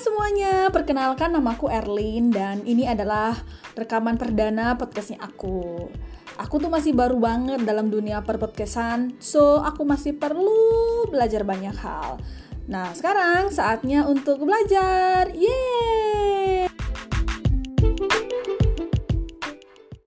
semuanya, perkenalkan namaku Erlin dan ini adalah rekaman perdana podcastnya aku. Aku tuh masih baru banget dalam dunia perpodcastan, so aku masih perlu belajar banyak hal. Nah, sekarang saatnya untuk belajar. Yeay!